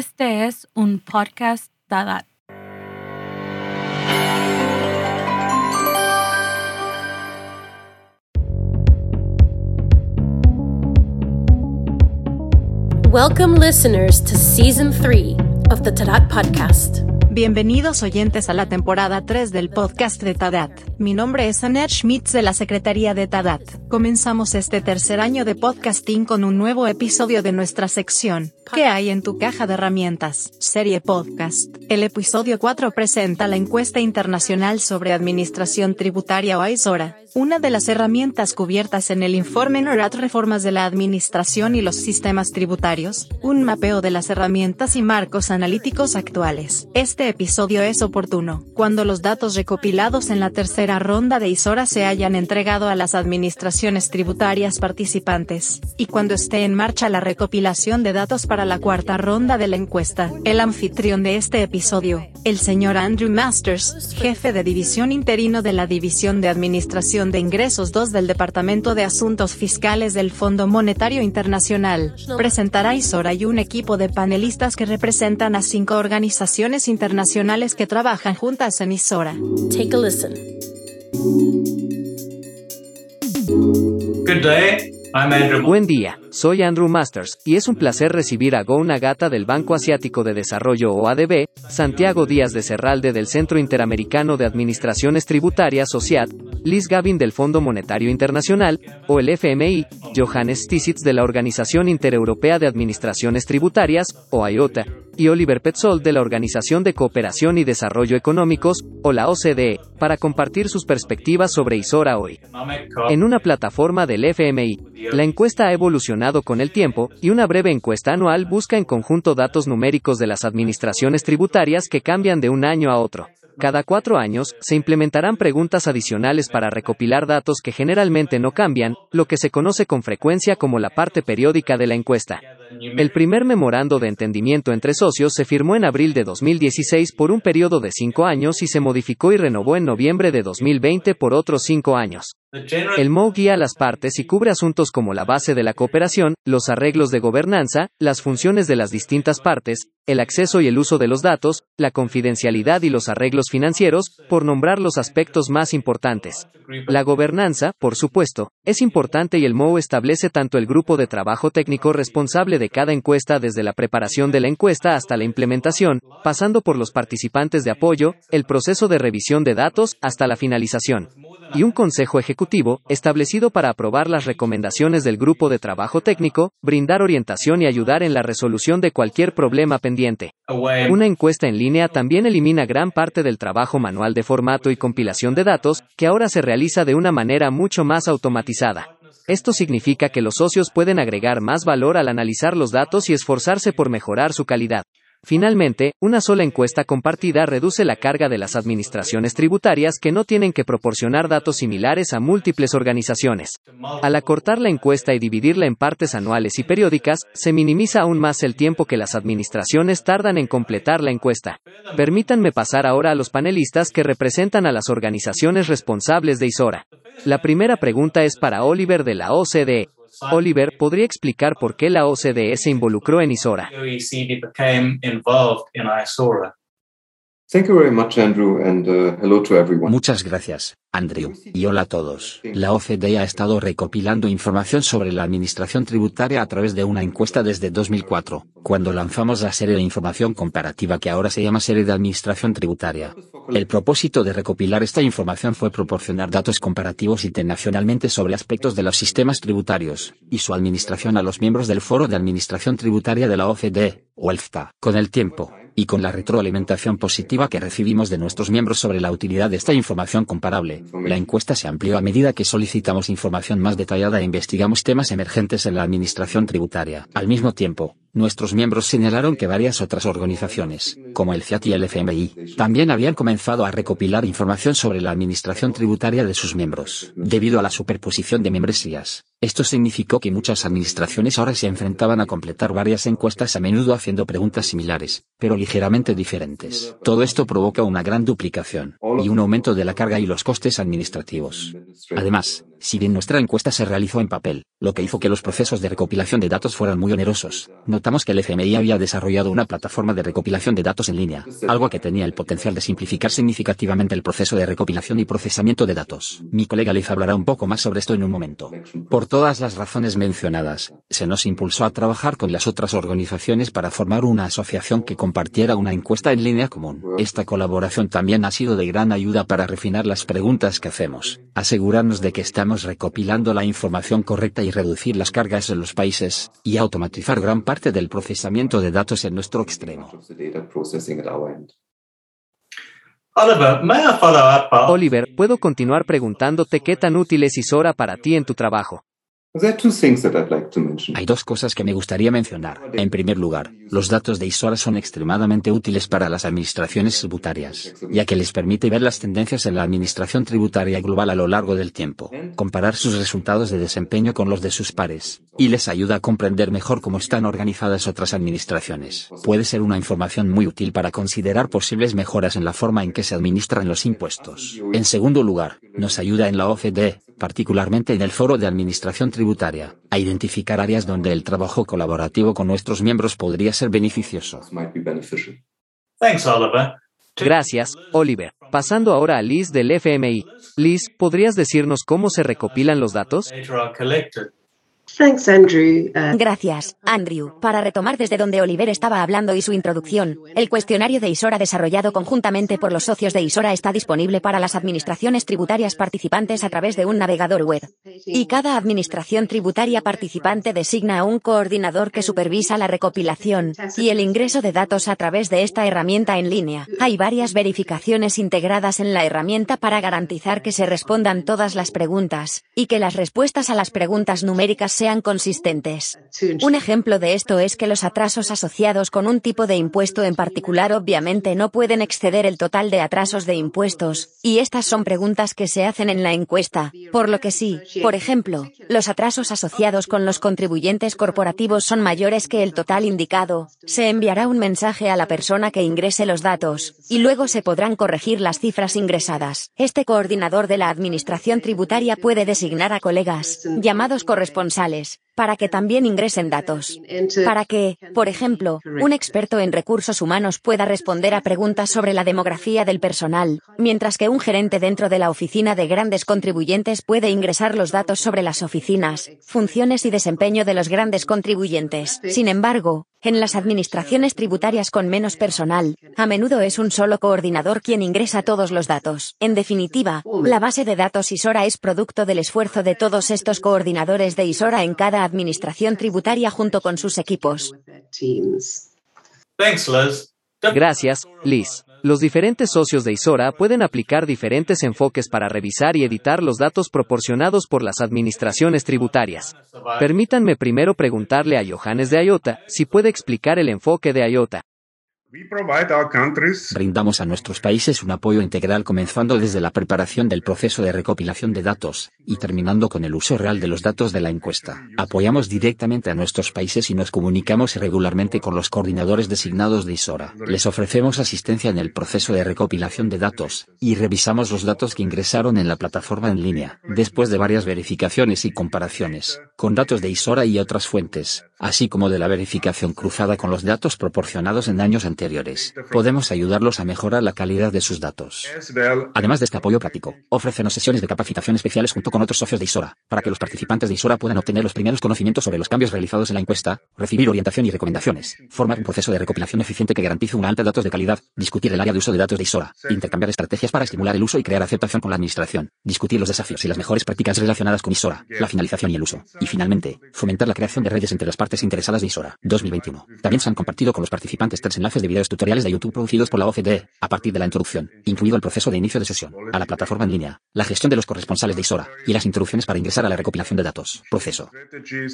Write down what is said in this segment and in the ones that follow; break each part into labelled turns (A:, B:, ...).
A: Este es un podcast Dadat.
B: Welcome, listeners, to Season 3 of the Tadat Podcast.
C: Bienvenidos oyentes a la temporada 3 del podcast de Tadat. Mi nombre es Annette Schmitz de la Secretaría de Tadat. Comenzamos este tercer año de podcasting con un nuevo episodio de nuestra sección, ¿Qué hay en tu caja de herramientas? Serie podcast. El episodio 4 presenta la encuesta internacional sobre administración tributaria o ISORA, una de las herramientas cubiertas en el informe NORAD Reformas de la Administración y los Sistemas Tributarios, un mapeo de las herramientas y marcos analíticos actuales. Este episodio es oportuno, cuando los datos recopilados en la tercera ronda de ISORA se hayan entregado a las administraciones tributarias participantes, y cuando esté en marcha la recopilación de datos para la cuarta ronda de la encuesta. El anfitrión de este episodio, el señor Andrew Masters, jefe de división interino de la División de Administración de Ingresos 2 del Departamento de Asuntos Fiscales del Fondo Monetario Internacional, presentará ISORA y un equipo de panelistas que representan a cinco organizaciones internacionales que trabajan juntas en ISORA.
B: Take a listen.
D: Buen día, soy Andrew Masters, y es un placer recibir a Go Nagata del Banco Asiático de Desarrollo o ADB, Santiago Díaz de Cerralde del Centro Interamericano de Administraciones Tributarias o CIAT, Liz Gavin del Fondo Monetario Internacional, o el FMI, Johannes Tisitz de la Organización Intereuropea de Administraciones Tributarias, o IOTA, y Oliver Petzold de la Organización de Cooperación y Desarrollo Económicos, o la OCDE, para compartir sus perspectivas sobre ISORA hoy. En una plataforma del FMI, la encuesta ha evolucionado con el tiempo, y una breve encuesta anual busca en conjunto datos numéricos de las administraciones tributarias que cambian de un año a otro. Cada cuatro años, se implementarán preguntas adicionales para recopilar datos que generalmente no cambian, lo que se conoce con frecuencia como la parte periódica de la encuesta. El primer memorando de entendimiento entre socios se firmó en abril de 2016 por un periodo de cinco años y se modificó y renovó en noviembre de 2020 por otros cinco años. El MO guía a las partes y cubre asuntos como la base de la cooperación, los arreglos de gobernanza, las funciones de las distintas partes, el acceso y el uso de los datos, la confidencialidad y los arreglos financieros, por nombrar los aspectos más importantes. La gobernanza, por supuesto, es importante y el MO establece tanto el grupo de trabajo técnico responsable de cada encuesta desde la preparación de la encuesta hasta la implementación, pasando por los participantes de apoyo, el proceso de revisión de datos, hasta la finalización. Y un consejo ejecutivo, establecido para aprobar las recomendaciones del grupo de trabajo técnico, brindar orientación y ayudar en la resolución de cualquier problema pendiente. Una encuesta en línea también elimina gran parte del trabajo manual de formato y compilación de datos, que ahora se realiza de una manera mucho más automatizada. Esto significa que los socios pueden agregar más valor al analizar los datos y esforzarse por mejorar su calidad. Finalmente, una sola encuesta compartida reduce la carga de las administraciones tributarias que no tienen que proporcionar datos similares a múltiples organizaciones. Al acortar la encuesta y dividirla en partes anuales y periódicas, se minimiza aún más el tiempo que las administraciones tardan en completar la encuesta. Permítanme pasar ahora a los panelistas que representan a las organizaciones responsables de ISORA. La primera pregunta es para Oliver de la OCDE. Oliver, ¿podría explicar por qué la OCDE se involucró en ISORA?
E: Thank you very much, Andrew, and uh, hello to everyone.
F: Muchas gracias, Andrew, y hola a todos. La OCDE ha estado recopilando información sobre la administración tributaria a través de una encuesta desde 2004, cuando lanzamos la serie de información comparativa que ahora se llama Serie de Administración Tributaria. El propósito de recopilar esta información fue proporcionar datos comparativos internacionalmente sobre aspectos de los sistemas tributarios y su administración a los miembros del Foro de Administración Tributaria de la OCDE, o ELFTA. Con el tiempo, y con la retroalimentación positiva que recibimos de nuestros miembros sobre la utilidad de esta información comparable, la encuesta se amplió a medida que solicitamos información más detallada e investigamos temas emergentes en la administración tributaria. Al mismo tiempo, nuestros miembros señalaron que varias otras organizaciones, como el CIAT y el FMI, también habían comenzado a recopilar información sobre la administración tributaria de sus miembros, debido a la superposición de membresías. Esto significó que muchas administraciones ahora se enfrentaban a completar varias encuestas a menudo haciendo preguntas similares, pero ligeramente diferentes. Todo esto provoca una gran duplicación, y un aumento de la carga y los costes administrativos. Además, Si bien nuestra encuesta se realizó en papel, lo que hizo que los procesos de recopilación de datos fueran muy onerosos, notamos que el FMI había desarrollado una plataforma de recopilación de datos en línea, algo que tenía el potencial de simplificar significativamente el proceso de recopilación y procesamiento de datos. Mi colega Liz hablará un poco más sobre esto en un momento. Por todas las razones mencionadas, se nos impulsó a trabajar con las otras organizaciones para formar una asociación que compartiera una encuesta en línea común. Esta colaboración también ha sido de gran ayuda para refinar las preguntas que hacemos, asegurarnos de que estamos recopilando la información correcta y reducir las cargas en los países, y automatizar gran parte del procesamiento de datos en nuestro extremo.
G: Oliver, may I follow up on
D: Oliver, ¿puedo continuar preguntándote qué tan útil es Isora para ti en tu trabajo?
F: Hay dos cosas que me gustaría mencionar. En primer lugar, los datos de ISORA son extremadamente útiles para las administraciones tributarias, ya que les permite ver las tendencias en la administración tributaria global a lo largo del tiempo, comparar sus resultados de desempeño con los de sus pares, y les ayuda a comprender mejor cómo están organizadas otras administraciones. Puede ser una información muy útil para considerar posibles mejoras en la forma en que se administran los impuestos. En segundo lugar, nos ayuda en la OCDE, particularmente en el foro de administración tributaria, a identificar áreas donde el trabajo colaborativo con nuestros miembros podría ser beneficioso.
D: Gracias, Oliver. Pasando ahora a Liz del FMI. Liz, ¿podrías decirnos cómo se recopilan los datos?
H: Uh,
I: Gracias, Andrew. Para retomar desde donde Oliver estaba hablando y su introducción, el cuestionario de ISORA desarrollado conjuntamente por los socios de ISORA está disponible para las administraciones tributarias participantes a través de un navegador web. Y cada administración tributaria participante designa a un coordinador que supervisa la recopilación y el ingreso de datos a través de esta herramienta en línea. Hay varias verificaciones integradas en la herramienta para garantizar que se respondan todas las preguntas y que las respuestas a las preguntas numéricas sean consistentes. Un ejemplo de esto es que los atrasos asociados con un tipo de impuesto en particular obviamente no pueden exceder el total de atrasos de impuestos, y estas son preguntas que se hacen en la encuesta, por lo que sí, por ejemplo, los atrasos asociados con los contribuyentes corporativos son mayores que el total indicado, se enviará un mensaje a la persona que ingrese los datos, y luego se podrán corregir las cifras ingresadas. Este coordinador de la Administración Tributaria puede designar a colegas, llamados corresponsales, para que también ingresen datos. Para que, por ejemplo, un experto en recursos humanos pueda responder a preguntas sobre la demografía del personal, mientras que un gerente dentro de la oficina de grandes contribuyentes puede ingresar los datos sobre las oficinas, funciones y desempeño de los grandes contribuyentes. Sin embargo, en las administraciones tributarias con menos personal, a menudo es un solo coordinador quien ingresa todos los datos. En definitiva, la base de datos ISORA es producto del esfuerzo de todos estos coordinadores de ISORA en cada administración tributaria junto con sus equipos.
D: Gracias, Liz. Los diferentes socios de ISORA pueden aplicar diferentes enfoques para revisar y editar los datos proporcionados por las administraciones tributarias. Permítanme primero preguntarle a Johannes de IOTA si puede explicar el enfoque de IOTA.
F: Brindamos a nuestros países un apoyo integral comenzando desde la preparación del proceso de recopilación de datos y terminando con el uso real de los datos de la encuesta. Apoyamos directamente a nuestros países y nos comunicamos regularmente con los coordinadores designados de ISORA. Les ofrecemos asistencia en el proceso de recopilación de datos y revisamos los datos que ingresaron en la plataforma en línea, después de varias verificaciones y comparaciones, con datos de ISORA y otras fuentes, así como de la verificación cruzada con los datos proporcionados en años anteriores. Podemos ayudarlos a mejorar la calidad de sus datos. Además de este apoyo práctico, ofrecemos sesiones de capacitación especiales junto con otros socios de ISORA, para que los participantes de ISORA puedan obtener los primeros conocimientos sobre los cambios realizados en la encuesta, recibir orientación y recomendaciones, formar un proceso de recopilación eficiente que garantice una alta de datos de calidad, discutir el área de uso de datos de ISORA, intercambiar estrategias para estimular el uso y crear aceptación con la administración, discutir los desafíos y las mejores prácticas relacionadas con ISORA, la finalización y el uso, y finalmente, fomentar la creación de redes entre las partes interesadas de ISORA. 2021. También se han compartido con los participantes tres enlaces de videos tutoriales de YouTube producidos por la OCDE, a partir de la introducción, incluido el proceso de inicio de sesión, a la plataforma en línea, la gestión de los corresponsales de ISORA, y las introducciones para ingresar a la recopilación de datos. Proceso.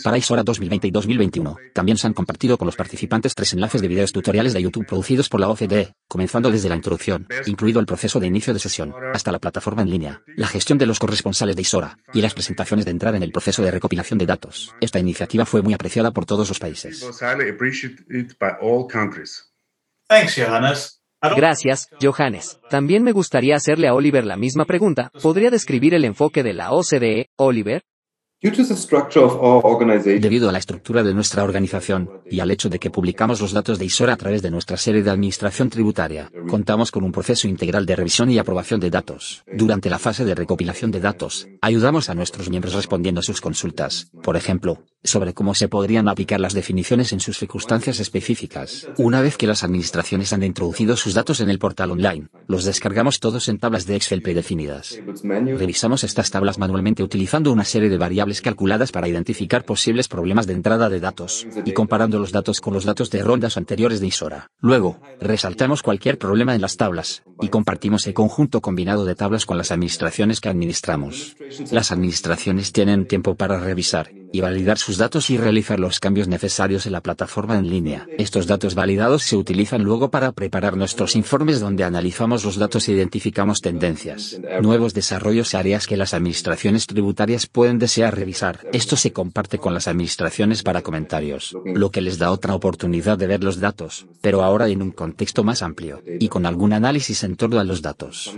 F: Para ISORA 2020 y 2021, también se han compartido con los participantes tres enlaces de videos tutoriales de YouTube producidos por la OCDE, comenzando desde la introducción, incluido el proceso de inicio de sesión, hasta la plataforma en línea, la gestión de los corresponsales de ISORA, y las presentaciones de entrada en el proceso de recopilación de datos. Esta iniciativa fue muy apreciada por todos los países.
G: Thanks, Johannes.
D: Gracias, Johannes. También me gustaría hacerle a Oliver la misma pregunta. ¿Podría describir el enfoque de la OCDE, Oliver?
F: Debido a la estructura de nuestra organización, y al hecho de que publicamos los datos de ISOR a través de nuestra serie de administración tributaria, contamos con un proceso integral de revisión y aprobación de datos. Durante la fase de recopilación de datos, ayudamos a nuestros miembros respondiendo a sus consultas, por ejemplo, sobre cómo se podrían aplicar las definiciones en sus circunstancias específicas. Una vez que las administraciones han introducido sus datos en el portal online, los descargamos todos en tablas de Excel predefinidas. Revisamos estas tablas manualmente utilizando una serie de variables calculadas para identificar posibles problemas de entrada de datos, y comparando los datos con los datos de rondas anteriores de ISORA. Luego, resaltamos cualquier problema en las tablas, y compartimos el conjunto combinado de tablas con las administraciones que administramos. Las administraciones tienen tiempo para revisar y validar sus datos y realizar los cambios necesarios en la plataforma en línea. Estos datos validados se utilizan luego para preparar nuestros informes donde analizamos los datos e identificamos tendencias, nuevos desarrollos y áreas que las administraciones tributarias pueden desear revisar. Esto se comparte con las administraciones para comentarios, lo que les da otra oportunidad de ver los datos, pero ahora en un contexto más amplio, y con algún análisis en torno a los datos.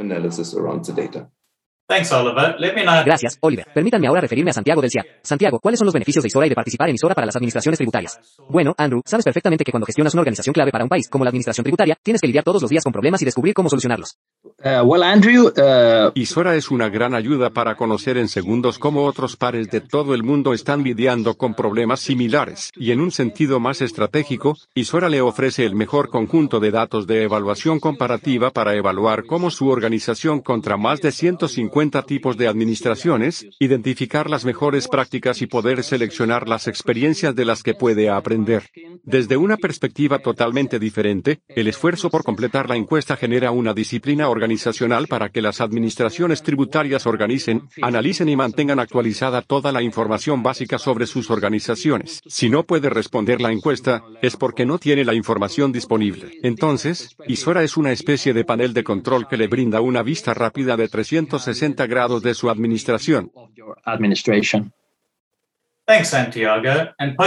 D: Gracias, Oliver. Permítanme ahora referirme a Santiago del CIAT. Santiago, ¿cuáles son los beneficios de ISORA y de participar en ISORA para las administraciones tributarias? Bueno, Andrew, sabes perfectamente que cuando gestionas una organización clave para un país como la administración tributaria, tienes que lidiar todos los días con problemas y descubrir cómo solucionarlos.
J: Uh, well, Andrew, uh,
K: ISORA es una gran ayuda para conocer en segundos cómo otros pares de todo el mundo están lidiando con problemas similares. Y en un sentido más estratégico, ISORA le ofrece el mejor conjunto de datos de evaluación comparativa para evaluar cómo su organización contra más de 150 tipos de administraciones, identificar las mejores prácticas y poder seleccionar las experiencias de las que puede aprender. Desde una perspectiva totalmente diferente, el esfuerzo por completar la encuesta genera una disciplina organizacional para que las administraciones tributarias organicen, analicen y mantengan actualizada toda la información básica sobre sus organizaciones. Si no puede responder la encuesta, es porque no tiene la información disponible. Entonces, ISORA es una especie de panel de control que le brinda una vista rápida de 360 grados de su administración.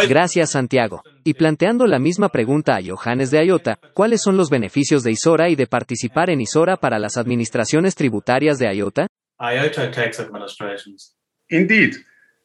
D: Gracias, Santiago. Y planteando la misma pregunta a Johannes de Ayota, ¿cuáles son los beneficios de ISORA y de participar en ISORA para las administraciones tributarias de Ayota?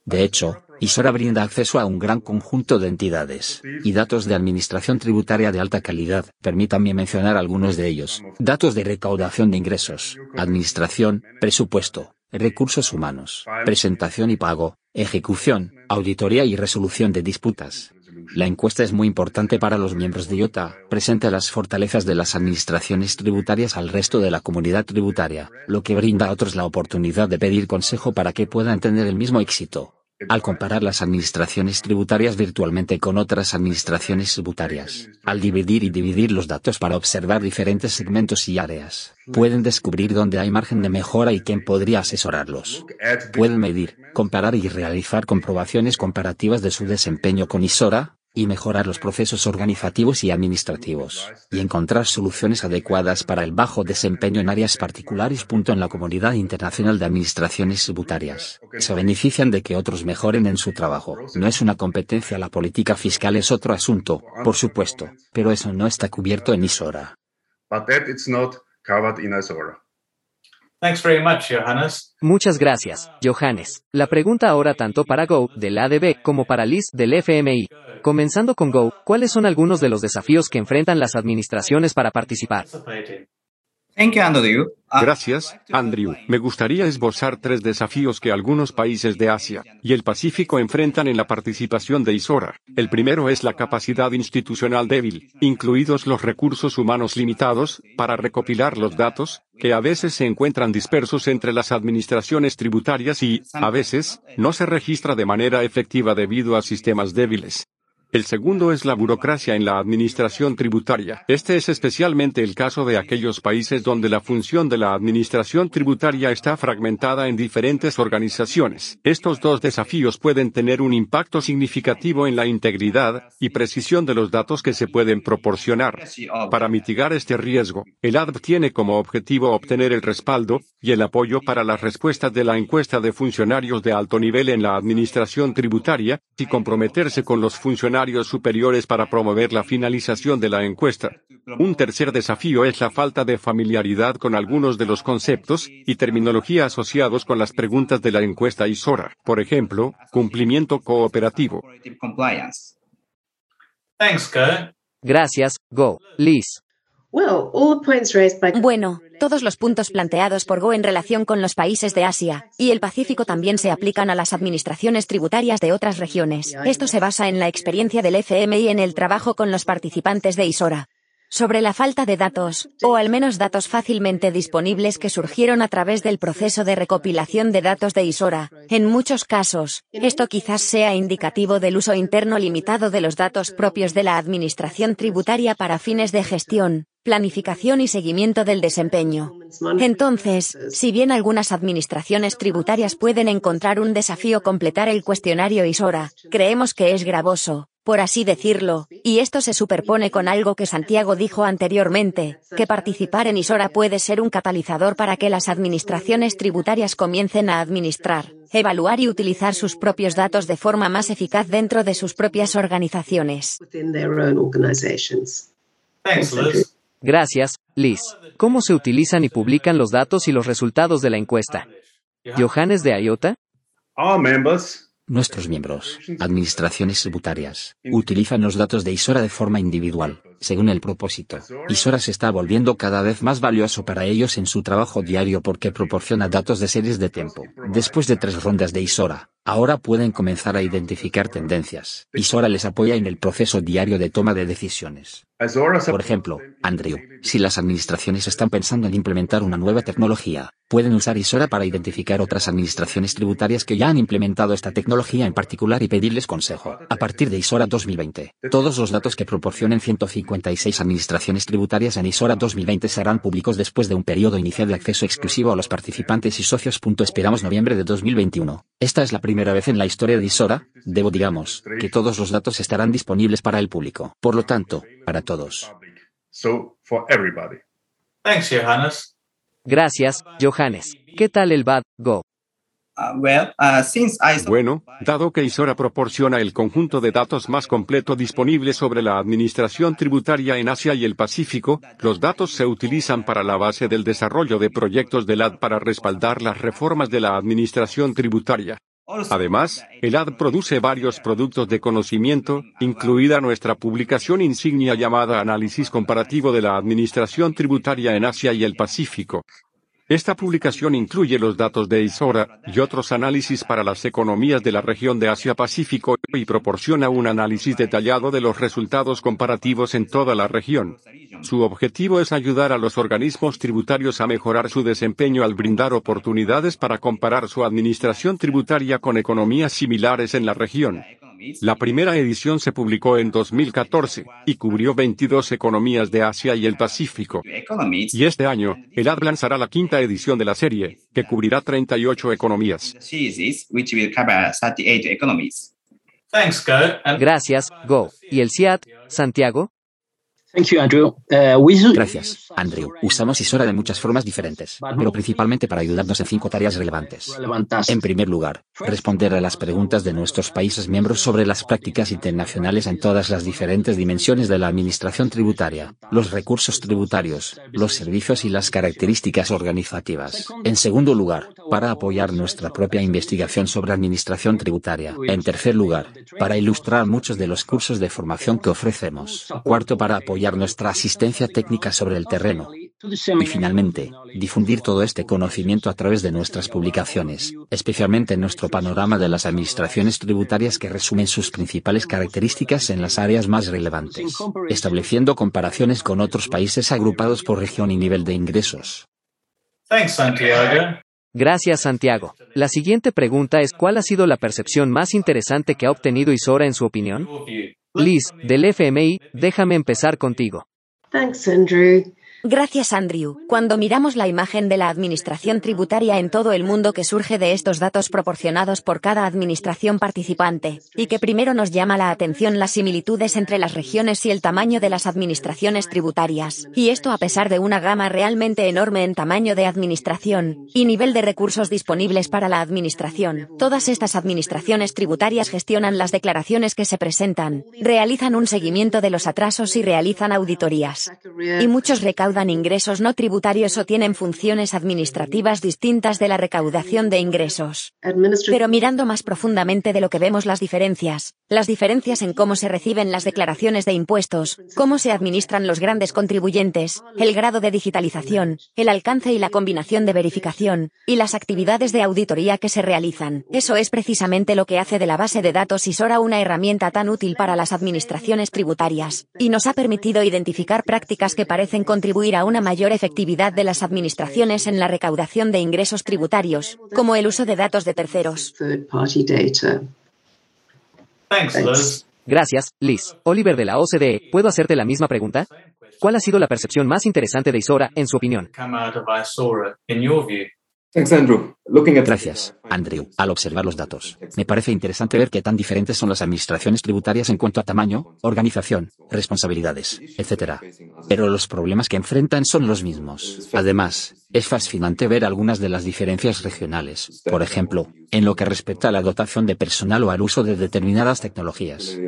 F: De hecho, ISORA brinda acceso a un gran conjunto de entidades y datos de administración tributaria de alta calidad. Permítanme mencionar algunos de ellos. Datos de recaudación de ingresos, administración, presupuesto, recursos humanos, presentación y pago, ejecución, auditoría y resolución de disputas. La encuesta es muy importante para los miembros de IOTA, presenta las fortalezas de las administraciones tributarias al resto de la comunidad tributaria, lo que brinda a otros la oportunidad de pedir consejo para que puedan tener el mismo éxito. Al comparar las administraciones tributarias virtualmente con otras administraciones tributarias, al dividir y dividir los datos para observar diferentes segmentos y áreas, pueden descubrir dónde hay margen de mejora y quién podría asesorarlos. Pueden medir, comparar y realizar comprobaciones comparativas de su desempeño con ISORA, y mejorar los procesos organizativos y administrativos, y encontrar soluciones adecuadas para el bajo desempeño en áreas particulares. En la comunidad internacional de administraciones tributarias, se benefician de que otros mejoren en su trabajo. No es una competencia, la política fiscal es otro asunto, por supuesto, pero eso no está cubierto en ISORA.
D: Muchas gracias, Johannes. La pregunta ahora tanto para Go, del ADB, como para Liz, del FMI. Comenzando con Go, ¿cuáles son algunos de los desafíos que enfrentan las administraciones para participar?
K: Gracias, Andrew. Me gustaría esbozar tres desafíos que algunos países de Asia y el Pacífico enfrentan en la participación de ISORA. El primero es la capacidad institucional débil, incluidos los recursos humanos limitados, para recopilar los datos, que a veces se encuentran dispersos entre las administraciones tributarias y, a veces, no se registra de manera efectiva debido a sistemas débiles. El segundo es la burocracia en la administración tributaria. Este es especialmente el caso de aquellos países donde la función de la administración tributaria está fragmentada en diferentes organizaciones. Estos dos desafíos pueden tener un impacto significativo en la integridad y precisión de los datos que se pueden proporcionar. Para mitigar este riesgo, el ADB tiene como objetivo obtener el respaldo y el apoyo para las respuestas de la encuesta de funcionarios de alto nivel en la administración tributaria y comprometerse con los funcionarios salarios superiores para promover la finalización de la encuesta. Un tercer desafío es la falta de familiaridad con algunos de los conceptos y terminología asociados con las preguntas de la encuesta ISORA. Por ejemplo, cumplimiento cooperativo.
D: Gracias, Go. Liz.
I: Bueno, todos los puntos planteados por Go en relación con los países de Asia y el Pacífico también se aplican a las administraciones tributarias de otras regiones. Esto se basa en la experiencia del FMI en el trabajo con los participantes de ISORA sobre la falta de datos, o al menos datos fácilmente disponibles que surgieron a través del proceso de recopilación de datos de ISORA. En muchos casos, esto quizás sea indicativo del uso interno limitado de los datos propios de la Administración tributaria para fines de gestión, planificación y seguimiento del desempeño. Entonces, si bien algunas administraciones tributarias pueden encontrar un desafío completar el cuestionario ISORA, creemos que es gravoso, por así decirlo, y esto se superpone con algo que Santiago dijo anteriormente, que participar en ISORA puede ser un catalizador para que las administraciones tributarias comiencen a administrar, evaluar y utilizar sus propios datos de forma más eficaz dentro de sus propias organizaciones.
D: Gracias, Liz. ¿Cómo se utilizan y publican los datos y los resultados de la encuesta? ¿Johannes de IOTA?
F: Nuestros miembros, administraciones tributarias, utilizan los datos de ISORA de forma individual, según el propósito. ISORA se está volviendo cada vez más valioso para ellos en su trabajo diario porque proporciona datos de series de tiempo. Después de tres rondas de ISORA, ahora pueden comenzar a identificar tendencias. ISORA les apoya en el proceso diario de toma de decisiones. Por ejemplo, Andrew, si las administraciones están pensando en implementar una nueva tecnología, pueden usar ISORA para identificar otras administraciones tributarias que ya han implementado esta tecnología en particular y pedirles consejo. A partir de ISORA 2020, todos los datos que proporcionen 156 administraciones tributarias en ISORA 2020 serán públicos después de un periodo inicial de acceso exclusivo a los participantes y socios. Esperamos noviembre de 2021. Esta es la primera vez en la historia de ISORA, debo digamos, que todos los datos estarán disponibles para el público. Por lo tanto, para todos.
G: Thanks, Johannes.
D: Gracias, Johannes. ¿Qué tal el BAD, Go?
K: Bueno, dado que ISORA proporciona el conjunto de datos más completo disponible sobre la administración tributaria en Asia y el Pacífico, los datos se utilizan para la base del desarrollo de proyectos del AD para respaldar las reformas de la administración tributaria. Además, el AD produce varios productos de conocimiento, incluida nuestra publicación insignia llamada Análisis Comparativo de la Administración Tributaria en Asia y el Pacífico. Esta publicación incluye los datos de ISORA y otros análisis para las economías de la región de Asia-Pacífico y proporciona un análisis detallado de los resultados comparativos en toda la región. Su objetivo es ayudar a los organismos tributarios a mejorar su desempeño al brindar oportunidades para comparar su administración tributaria con economías similares en la región. La primera edición se publicó en 2014 y cubrió 22 economías de Asia y el Pacífico. Y este año, el AD lanzará la quinta edición de la serie, que cubrirá 38 economías.
D: Gracias, Go. ¿Y el CIAT, Santiago?
J: Uh,
F: Gracias, Andrew. Usamos ISORA de muchas formas diferentes, pero principalmente para ayudarnos en cinco tareas relevantes. En primer lugar, responder a las preguntas de nuestros países miembros sobre las prácticas internacionales en todas las diferentes dimensiones de la administración tributaria, los recursos tributarios, los servicios y las características organizativas. En segundo lugar, para apoyar nuestra propia investigación sobre administración tributaria. En tercer lugar, para ilustrar muchos de los cursos de formación que ofrecemos. Cuarto, para apoyar nuestra asistencia técnica sobre el terreno. Y finalmente, difundir todo este conocimiento a través de nuestras publicaciones, especialmente en nuestro panorama de las administraciones tributarias que resumen sus principales características en las áreas más relevantes, estableciendo comparaciones con otros países agrupados por región y nivel de ingresos.
G: Thanks, Santiago.
D: Gracias, Santiago. La siguiente pregunta es ¿cuál ha sido la percepción más interesante que ha obtenido Isora en su opinión? Liz, del FMI, déjame empezar contigo.
H: Thanks, Andrew.
I: Gracias Andrew. Cuando miramos la imagen de la administración tributaria en todo el mundo que surge de estos datos proporcionados por cada administración participante, y que primero nos llama la atención las similitudes entre las regiones y el tamaño de las administraciones tributarias, y esto a pesar de una gama realmente enorme en tamaño de administración y nivel de recursos disponibles para la administración. Todas estas administraciones tributarias gestionan las declaraciones que se presentan, realizan un seguimiento de los atrasos y realizan auditorías. Y muchos recaudan ingresos no tributarios o tienen funciones administrativas distintas de la recaudación de ingresos. Pero mirando más profundamente de lo que vemos las diferencias, las diferencias en cómo se reciben las declaraciones de impuestos, cómo se administran los grandes contribuyentes, el grado de digitalización, el alcance y la combinación de verificación, y las actividades de auditoría que se realizan. Eso es precisamente lo que hace de la base de datos ISORA una herramienta tan útil para las administraciones tributarias, y nos ha permitido identificar prácticas que parecen contribuir a una mayor efectividad de las administraciones en la recaudación de ingresos tributarios, como el uso de datos de terceros.
D: Gracias, Liz. Oliver de la OCDE, ¿puedo hacerte la misma pregunta? ¿Cuál ha sido la percepción más interesante de Isora, en su opinión?
F: Gracias, Andrew. Al observar los datos, me parece interesante ver qué tan diferentes son las administraciones tributarias en cuanto a tamaño, organización, responsabilidades, etc. Pero los problemas que enfrentan son los mismos. Además, es fascinante ver algunas de las diferencias regionales, por ejemplo, en lo que respecta a la dotación de personal o al uso de determinadas tecnologías.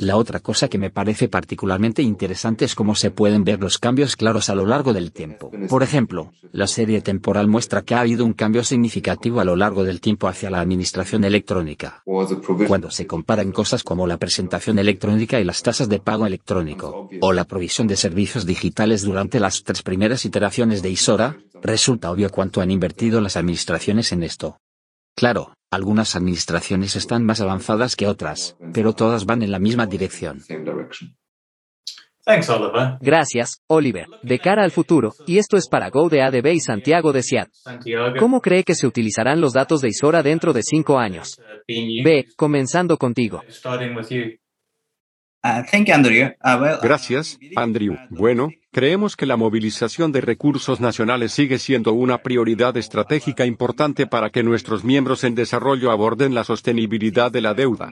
F: La otra cosa que me parece particularmente interesante es cómo se pueden ver los cambios claros a lo largo del tiempo. Por ejemplo, la serie temporal muestra que ha habido un cambio significativo a lo largo del tiempo hacia la administración electrónica. Cuando se comparan cosas como la presentación electrónica y las tasas de pago electrónico, o la provisión de servicios digitales durante las tres primeras iteraciones de ISORA, resulta obvio cuánto han invertido las administraciones en esto. Claro, algunas administraciones están más avanzadas que otras, pero todas van en la misma dirección.
D: Gracias, Oliver. De cara al futuro, y esto es para Go de ADB y Santiago de SIAD. ¿Cómo cree que se utilizarán los datos de Isora dentro de cinco años? B, comenzando contigo.
K: Gracias, Andrew. Bueno, Creemos que la movilización de recursos nacionales sigue siendo una prioridad estratégica importante para que nuestros miembros en desarrollo aborden la sostenibilidad de la deuda.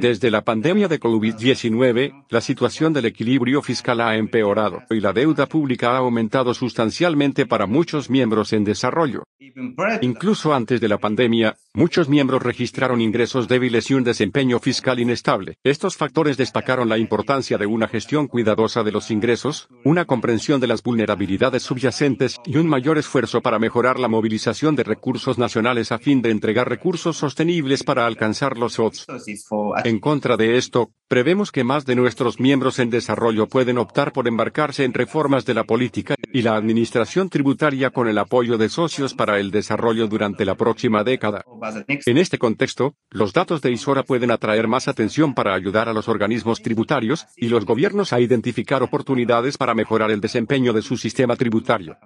K: Desde la pandemia de COVID-19, la situación del equilibrio fiscal ha empeorado y la deuda pública ha aumentado sustancialmente para muchos miembros en desarrollo. Incluso antes de la pandemia, muchos miembros registraron ingresos débiles y un desempeño fiscal inestable. Estos factores destacaron la importancia de una gestión cuidadosa de los ingresos, una comprensión de las vulnerabilidades subyacentes y un mayor esfuerzo para mejorar la movilización de recursos nacionales a fin de entregar recursos sostenibles para alcanzar los OTS. En contra de esto, prevemos que más de nuestros miembros en desarrollo pueden optar por embarcarse en reformas de la política y la administración tributaria con el apoyo de socios para el desarrollo durante la próxima década. En este contexto, los datos de ISORA pueden atraer más atención para ayudar a los organismos tributarios y los gobiernos a identificar oportunidades para mejorar el desempeño de su sistema tributario.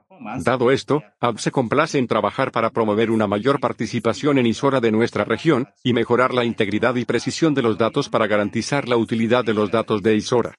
K: Dado esto, AB se complace en trabajar para promover una mayor participación en ISORA de nuestra región y mejorar la integridad y precisión de los datos para garantizar la utilidad de los datos de ISORA.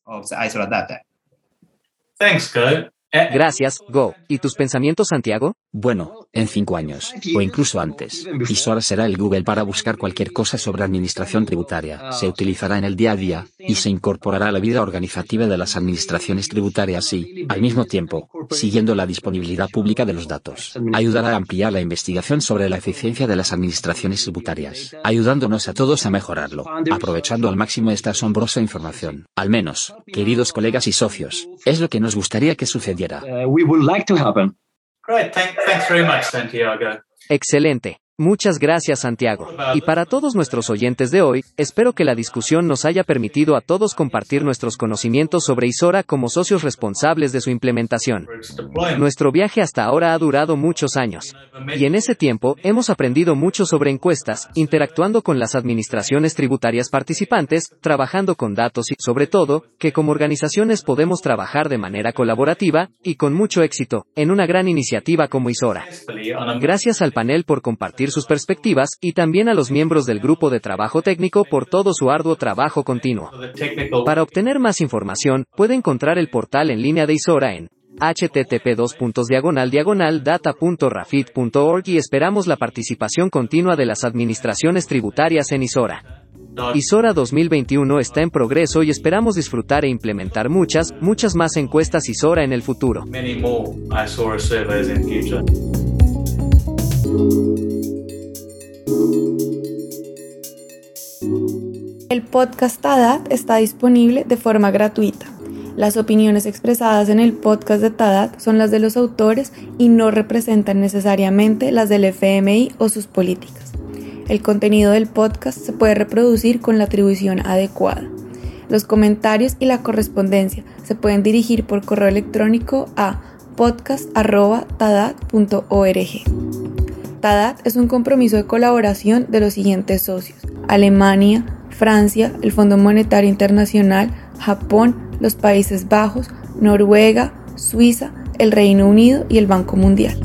D: Gracias, Go. ¿Y tus pensamientos, Santiago?
F: Bueno, en cinco años, o incluso antes, ISORA será el Google para buscar cualquier cosa sobre administración tributaria. Se utilizará en el día a día, y se incorporará a la vida organizativa de las administraciones tributarias y, al mismo tiempo, siguiendo la disponibilidad pública de los datos. Ayudará a ampliar la investigación sobre la eficiencia de las administraciones tributarias, ayudándonos a todos a mejorarlo, aprovechando al máximo esta asombrosa información. Al menos, queridos colegas y socios, es lo que nos gustaría que sucediera.
J: Uh, we would like to happen.
G: Great. Thank, thanks very much, Santiago.
D: Excelente. Muchas gracias Santiago. Y para todos nuestros oyentes de hoy, espero que la discusión nos haya permitido a todos compartir nuestros conocimientos sobre Isora como socios responsables de su implementación. Nuestro viaje hasta ahora ha durado muchos años. Y en ese tiempo, hemos aprendido mucho sobre encuestas, interactuando con las administraciones tributarias participantes, trabajando con datos y, sobre todo, que como organizaciones podemos trabajar de manera colaborativa, y con mucho éxito, en una gran iniciativa como Isora. Gracias al panel por compartir sus perspectivas, y también a los miembros del grupo de trabajo técnico por todo su arduo trabajo continuo. Para obtener más información, puede encontrar el portal en línea de Isora en http data.rafit.org y esperamos la participación continua de las administraciones tributarias en ISORA. ISORA 2021 está en progreso y esperamos disfrutar e implementar muchas, muchas más encuestas ISORA en el futuro.
L: El podcast TADAT está disponible de forma gratuita. Las opiniones expresadas en el podcast de TADAT son las de los autores y no representan necesariamente las del FMI o sus políticas. El contenido del podcast se puede reproducir con la atribución adecuada. Los comentarios y la correspondencia se pueden dirigir por correo electrónico a podcast.tadat.org. TADAT es un compromiso de colaboración de los siguientes socios: Alemania, Francia, el Fondo Monetario Internacional, Japón, los Países Bajos, Noruega, Suiza, el Reino Unido y el Banco Mundial.